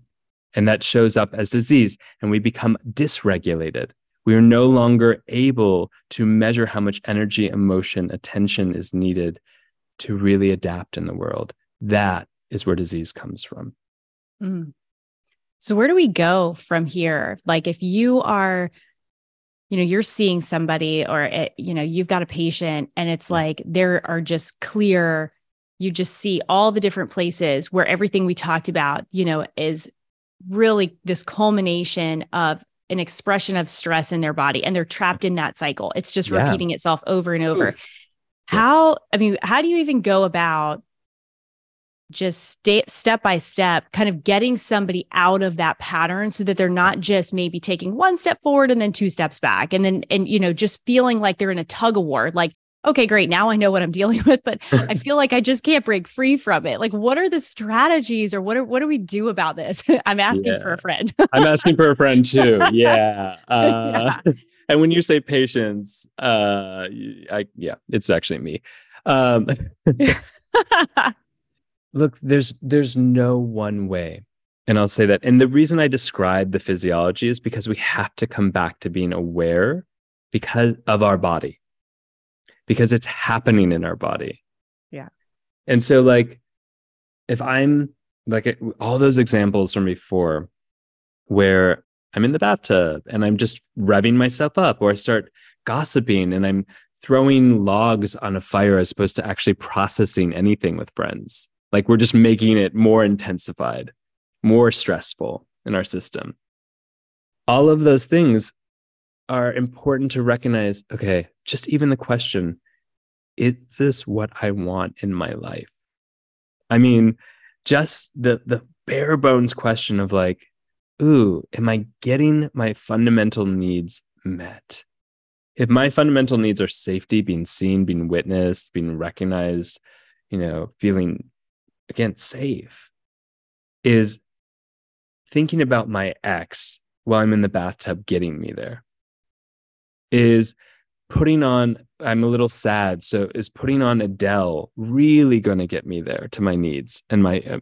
And that shows up as disease, and we become dysregulated. We are no longer able to measure how much energy, emotion, attention is needed to really adapt in the world. That is where disease comes from. Mm. So, where do we go from here? Like, if you are, you know, you're seeing somebody or, it, eh, you know, you've got a patient and it's mm. like there are just clear you just see all the different places where everything we talked about, you know, is really this culmination of an expression of stress in their body and they're trapped in that cycle. It's just yeah. repeating itself over and over. Oof. How, I mean, how do you even go about just stay, step by step, kind of getting somebody out of that pattern so that they're not just maybe taking one step forward and then two steps back and then, and, you know, just feeling like they're in a tug of war. Like okay, great. Now I know what I'm [LAUGHS] dealing with, but [LAUGHS] I feel like I just can't break free from it. Like, what are the strategies or what are, what do we do about this? [LAUGHS] I'm asking yeah. for a friend. I'm asking for a friend too. Yeah. Uh, yeah. And when you say patience, uh, I, yeah, it's actually me. Um, look, there's, there's no one way. And I'll say that. And the reason I describe the physiology is because we have to come back to being aware because of our body because it's happening in our body. Yeah. And so, like, if I'm like all those examples from before where I'm in the bathtub and I'm just revving myself up, or I start gossiping and I'm throwing logs on a fire as opposed to actually processing anything with friends. Like, we're just making it more intensified, more stressful in our system. All of those things are important to recognize okay, just even the question is this what I want in my life? I mean, just the the bare bones question of like, ooh, am I getting my fundamental needs met? If my fundamental needs are safety, being seen, being witnessed, being recognized, you know, feeling again safe, is thinking about my ex while I'm in the bathtub getting me there Is putting on, I'm a little sad. So is putting on Adele really going to get me there to my needs and my uh,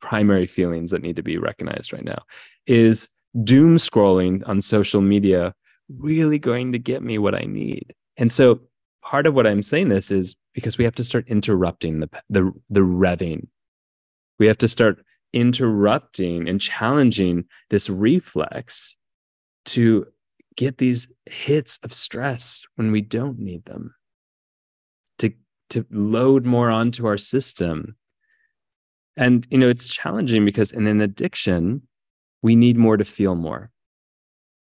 primary feelings that need to be recognized right now? Is doom scrolling on social media really going to get me what I need? And so part of what I'm saying this is because we have to start interrupting the the the revving. We have to start interrupting and challenging this reflex to get these hits of stress when we don't need them. To to load more onto our system. And you know, it's challenging because in an addiction, we need more to feel more.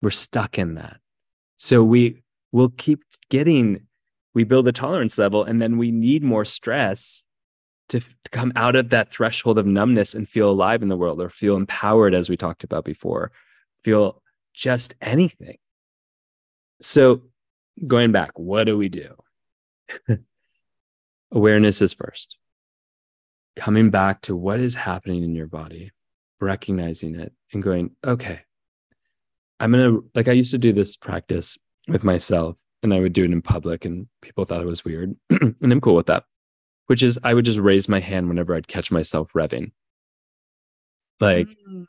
We're stuck in that. So we will keep getting, we build a tolerance level and then we need more stress to, to come out of that threshold of numbness and feel alive in the world or feel empowered, as we talked about before, feel just anything. So going back, what do we do? [LAUGHS] Awareness is first. Coming back to what is happening in your body recognizing it and going, okay, I'm going to, like, I used to do this practice with myself and I would do it in public and people thought it was weird. [CLEARS THROAT] and I'm cool with that, which is I would just raise my hand whenever I'd catch myself revving. Like, mm.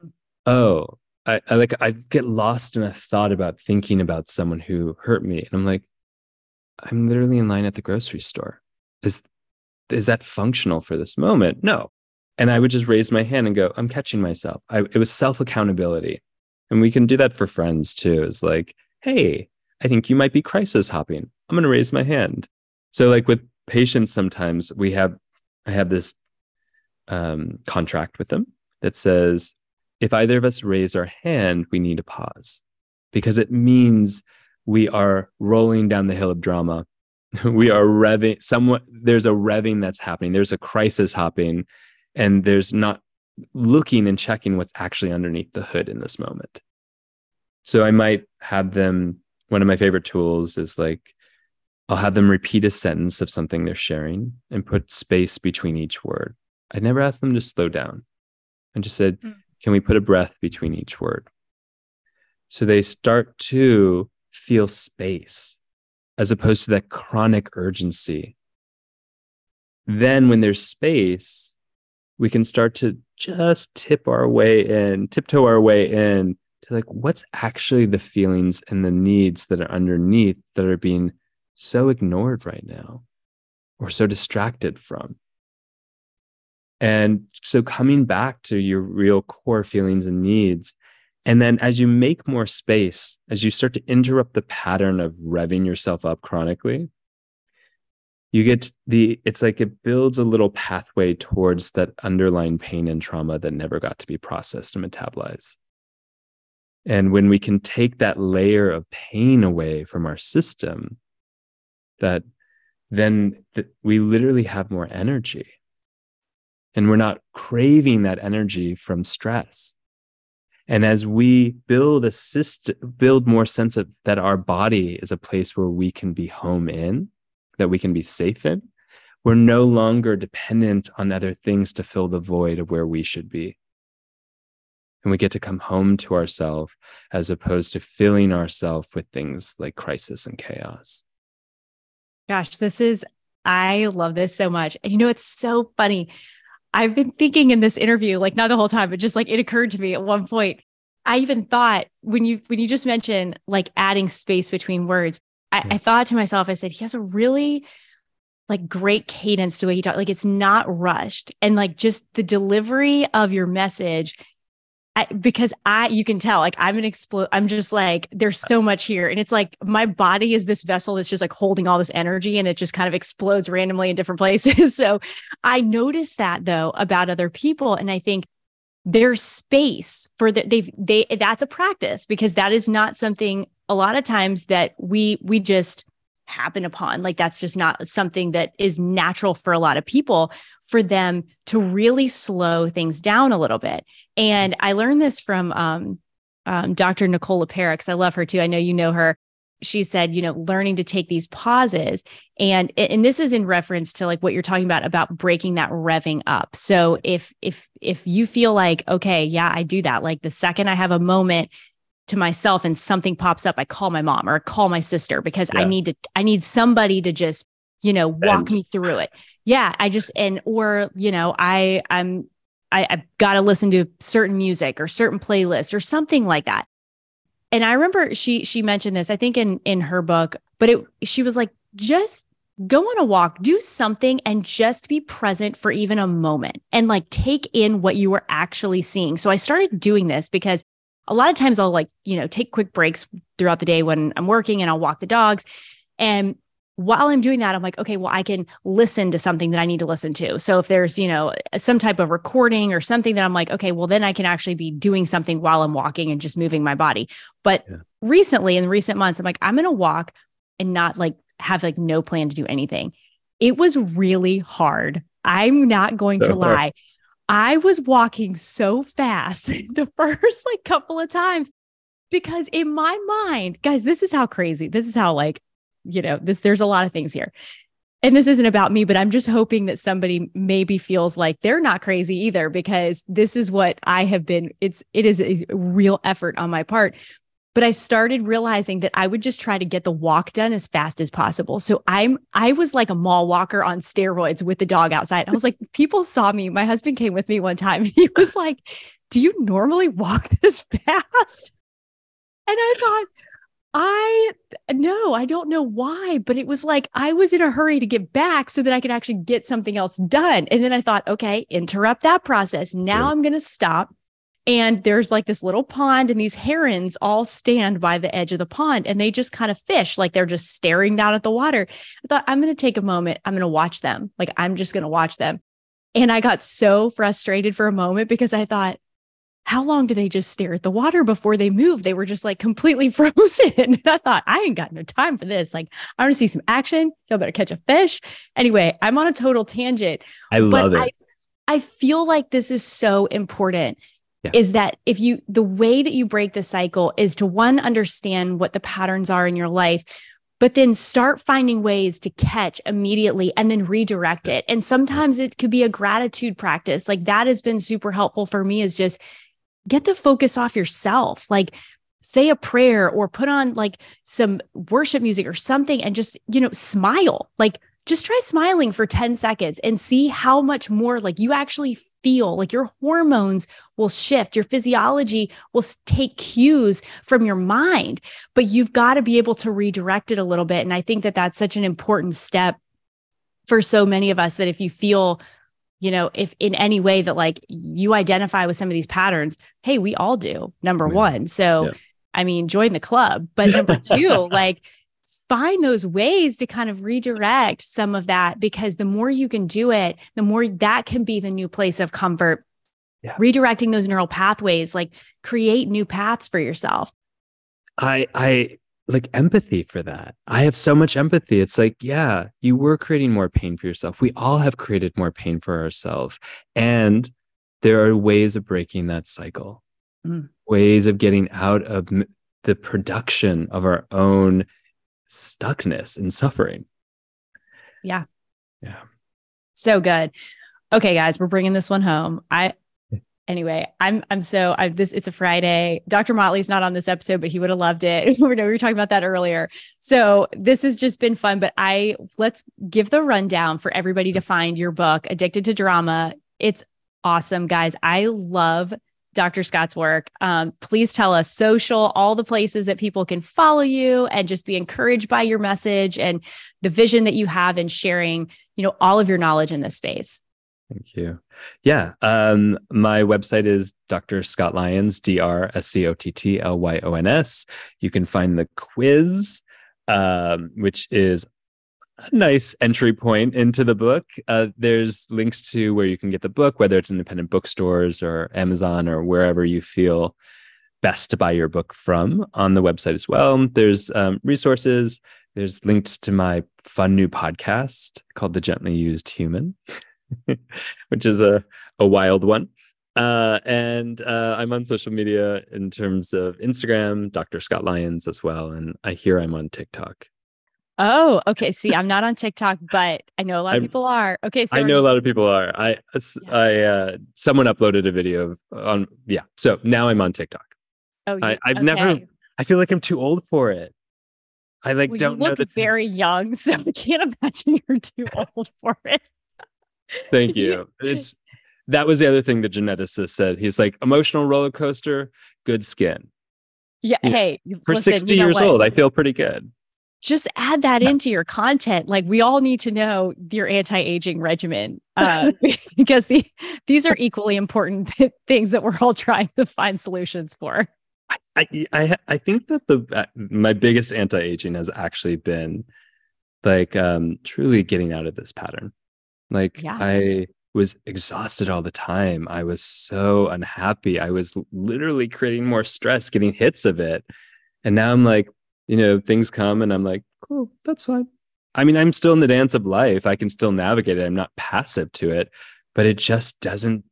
oh, I, I like, I get lost in a thought about thinking about someone who hurt me. And I'm like, I'm literally in line at the grocery store. Is, is that functional for this moment? No and I would just raise my hand and go, I'm catching myself. I, it was self accountability. And we can do that for friends too. It's like, hey, I think you might be crisis hopping. I'm going to raise my hand. So, like with patients, sometimes we have, I have this um, contract with them that says, if either of us raise our hand, we need to pause because it means we are rolling down the hill of drama. [LAUGHS] we are revving, somewhat, there's a revving that's happening. There's a crisis hopping and there's not looking and checking what's actually underneath the hood in this moment. So I might have them, one of my favorite tools is like, I'll have them repeat a sentence of something they're sharing and put space between each word. I never asked them to slow down. I just said, mm. can we put a breath between each word? So they start to feel space as opposed to that chronic urgency. Then, when there's space, we can start to just tip our way in, tiptoe our way in to like what's actually the feelings and the needs that are underneath that are being so ignored right now or so distracted from. And so coming back to your real core feelings and needs. And then as you make more space, as you start to interrupt the pattern of revving yourself up chronically, you get the it's like it builds a little pathway towards that underlying pain and trauma that never got to be processed and metabolized and when we can take that layer of pain away from our system that then th- we literally have more energy and we're not craving that energy from stress and as we build a system build more sense of that our body is a place where we can be home in that we can be safe in, we're no longer dependent on other things to fill the void of where we should be. And we get to come home to ourselves as opposed to filling ourselves with things like crisis and chaos. Gosh, this is, I love this so much. And you know, it's so funny. I've been thinking in this interview, like not the whole time, but just like it occurred to me at one point. I even thought when you when you just mentioned like adding space between words, I, hmm. I thought to myself, I said, he has a really like great cadence to the way he talks. Like it's not rushed. And like just the delivery of your message I, because I, you can tell, like I'm an explode. I'm just like, there's so much here. And it's like my body is this vessel that's just like holding all this energy and it just kind of explodes randomly in different [LAUGHS] places. so I noticed that though about other people. And I think there's space for that. They've, they, that's a practice because that is not something a lot of times that we we just happen upon. Like that's just not something that is natural for a lot of people for them to really slow things down a little bit. And i learned this from um, um, dr nicole LePera i love her too. I know you know her. She said you know learning to take these pauses and and this is in reference to like what you're talking about about breaking that revving up. So if if if you feel like okay yeah i do that. Like the second i have a moment to myself and something pops up, I call my mom or I call my sister because Yeah. I need to, I need somebody to just, you know, walk Vent. me through it. Yeah. I just, and, or, you know, I, I'm, I, I've got to listen to certain music or certain playlists or something like that. And I remember she, she mentioned this, I think in, in her book, but it, she was like, just go on a walk, do something and just be present for even a moment and like take in what you were actually seeing. So I started doing this because a lot of times I'll like, you know, take quick breaks throughout the day when I'm working and I'll walk the dogs. And while I'm doing that, I'm like, okay, well, I can listen to something that I need to listen to. So if there's, you know, some type of recording or something that I'm like, okay, well, then I can actually be doing something while I'm walking and just moving my body. But Yeah. recently, in recent months, I'm like, I'm going to walk and not like have like no plan to do anything. It was really hard. I'm not going to hard. lie. I was walking so fast [LAUGHS] the first like couple of times because in my mind, guys, this is how crazy. This is how like, you know, this there's a lot of things here. And this isn't about me, but I'm just hoping that somebody maybe feels like they're not crazy either because this is what I have been it's it is a real effort on my part. But I started realizing that I would just try to get the walk done as fast as possible. So I'm I was like a mall walker on steroids with the dog outside. I was like, [LAUGHS] people saw me. My husband came with me one time and he was like, Do you normally walk [LAUGHS] this fast? And I thought, I no, I don't know why, but it was like I was in a hurry to get back so that I could actually get something else done. And then I thought, okay, interrupt that process. Now Yeah. I'm going to stop. And there's like this little pond, and these herons all stand by the edge of the pond and they just kind of fish like they're just staring down at the water. I thought, I'm going to take a moment. I'm going to watch them. Like, I'm just going to watch them. And I got so frustrated for a moment because I thought, how long do they just stare at the water before they move? They were just like completely [LAUGHS] frozen. And I thought, I ain't got no time for this. Like, I want to see some action. Y'all better catch a fish. Anyway, I'm on a total tangent, I love but it. I, I feel like this is so important. Yeah. Is that if you, the way that you break the cycle is to one, understand what the patterns are in your life, but then start finding ways to catch immediately and then redirect it. And sometimes it could be a gratitude practice. Like that has been super helpful for me is just get the focus off yourself. Like say a prayer or put on like some worship music or something and just, you know, smile. Like just try smiling for 10 seconds and see how much more like you actually feel like your hormones will shift your physiology will take cues from your mind but you've got to be able to redirect it a little bit and i think that that's such an important step for so many of us that if you feel you know if in any way that like you identify with some of these patterns hey we all do number Yeah. one so Yeah. i mean join the club but number [LAUGHS] two like find those ways to kind of redirect some of that because the more you can do it the more that can be the new place of comfort Yeah. redirecting those neural pathways like create new paths for yourself I I like empathy for that. I have so much empathy. It's like, yeah, you were creating more pain for yourself. We all have created more pain for ourselves. And there are ways of breaking that cycle. Mm. Ways of getting out of the production of our own stuckness and suffering. Yeah. Yeah. So good. Okay, guys, we're bringing this one home. I anyway, I'm I'm so I this it's a Friday. Dr. Motley's not on this episode, but he would have loved it. [LAUGHS] we were talking about that earlier. So this has just been fun. But I let's give the rundown for everybody to find your book, Addicted to Drama. It's awesome, guys. I love Dr. Scott's work. Um, please tell us social, all the places that people can follow you and just be encouraged by your message and the vision that you have in sharing, you know, all of your knowledge in this space. Thank you. Yeah. Um, my website is Dr. Scott Lyons, D R S C O T T L Y O N S. You can find the quiz, um, which is a nice entry point into the book. Uh, there's links to where you can get the book, whether it's independent bookstores or Amazon or wherever you feel best to buy your book from on the website as well. There's um, resources. There's links to my fun new podcast called The Gently Used Human. [LAUGHS] which is a, a wild one. Uh, and uh, I'm on social media in terms of Instagram, Dr. Scott Lyons as well. And I hear I'm on TikTok. Oh, okay. See, I'm not on TikTok, but I know a lot of I'm- people are. Okay, so I know a lot of people are. I, Yeah. I, uh, someone uploaded a video of, on, yeah. So now I'm on TikTok. Oh, I, I've never. I feel like I'm too old for it. I like well, don't you look know very young, [LAUGHS] so I can't imagine you're too old [LAUGHS] for it. Thank you. It's that was the other thing the geneticist said. He's like emotional roller coaster, good skin. Yeah. Yeah. Hey, For listen, 60 you know years what? old, I feel pretty good. Just add that into your content. Like we all need to know your anti-aging regimen uh, [LAUGHS] [LAUGHS] because the, these are equally important [LAUGHS] things that we're all trying to find solutions for. I I I think that the uh, my biggest anti-aging has actually been like um truly getting out of this pattern. Like Yeah. I was exhausted all the time. I was so unhappy. I was literally creating more stress, getting hits of it. And now I'm like, you know, things come and I'm like, cool, that's fine. I mean, I'm still in the dance of life. I can still navigate it. I'm not passive to it, but it just doesn't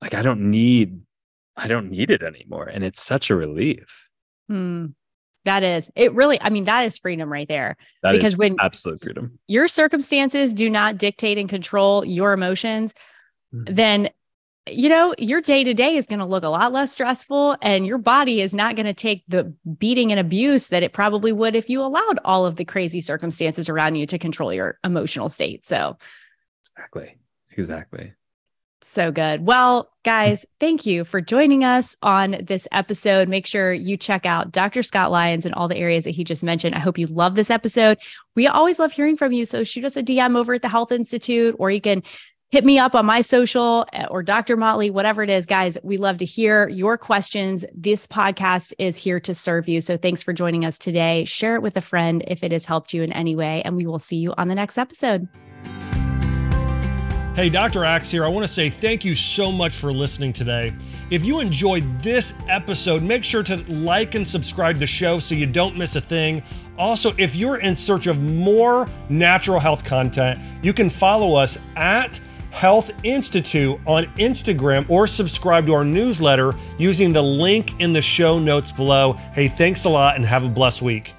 like I don't need I don't need it anymore. And it's such a relief. Hmm. That is it. Really, I mean, that is freedom right there. That is Because when- absolute freedom. Your circumstances do not dictate and control your emotions. Mhm. Then, you know, your day to day is going to look a lot less stressful, and your body is not going to take the beating and abuse that it probably would if you allowed all of the crazy circumstances around you to control your emotional state. So, Exactly. Exactly. So good. Well, guys, thank you for joining us on this episode. Make sure you check out Dr. Scott Lyons and all the areas that he just mentioned. I hope you love this episode. We always love hearing from you. So shoot us a DM over at the Health Institute, or you can hit me up on my social uh, or Dr. Motley, whatever it is. Guys, we love to hear your questions. This podcast is here to serve you. So thanks for joining us today. Share it with a friend if it has helped you in any way, and we will see you on the next episode. Hey, Dr. Axe here. I want to say thank you so much for listening today. If you enjoyed this episode, make sure to like and subscribe to the show so you don't miss a thing. Also, if you're in search of more natural health content, you can follow us at Health Institute on Instagram or subscribe to our newsletter using the link in the show notes below. Hey, thanks a lot and have a blessed week.